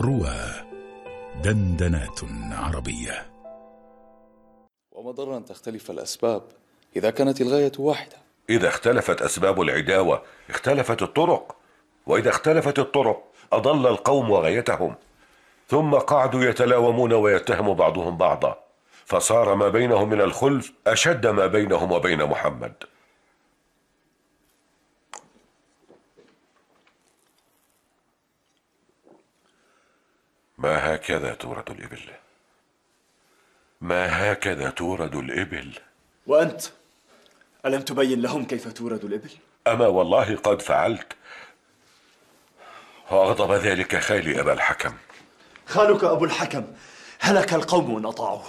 روى دندنات عربية. وما ضر أن تختلف الأسباب إذا كانت الغاية واحدة. إذا اختلفت أسباب العداوة اختلفت الطرق. وإذا اختلفت الطرق أضل القوم وغايتهم. ثم قعدوا يتلاومون ويتهم بعضهم بعضا. فصار ما بينهم من الخلف أشد ما بينهم وبين محمد. ما هكذا تورد الإبل؟ ما هكذا تورد الإبل؟ وأنت؟ ألم تبين لهم كيف تورد الإبل؟ أما والله قد فعلت. وأغضب ذلك خالي أبا الحكم. خالك أبو الحكم. هلك القوم إن أطاعوه.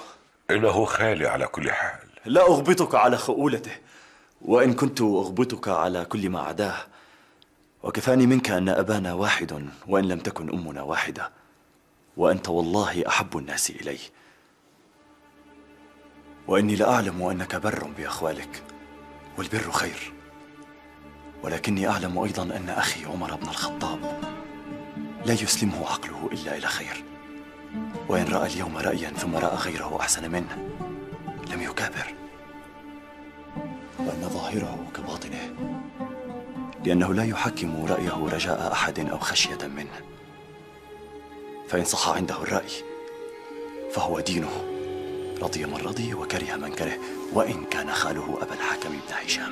إنه خالي على كل حال. لا أغبطك على خؤولته. وإن كنت أغبطك على كل ما عداه وكفاني منك أن أبانا واحد وإن لم تكن أمنا واحدة. وأنت والله أحب الناس إلي. وإني لأعلم أنك بر بأخوالك والبر خير. ولكني أعلم أيضا أن أخي عمر بن الخطاب لا يسلمه عقله إلا إلى خير. وإن رأى اليوم رأيا ثم رأى غيره أحسن منه لم يكابر. وأن ظاهره كباطنه لأنه لا يحكم رأيه رجاء أحد أو خشية منه. فإن صح عنده الرأي فهو دينه. رضي من رضي وكره من كره وإن كان خاله أبا الحكم بن هشام.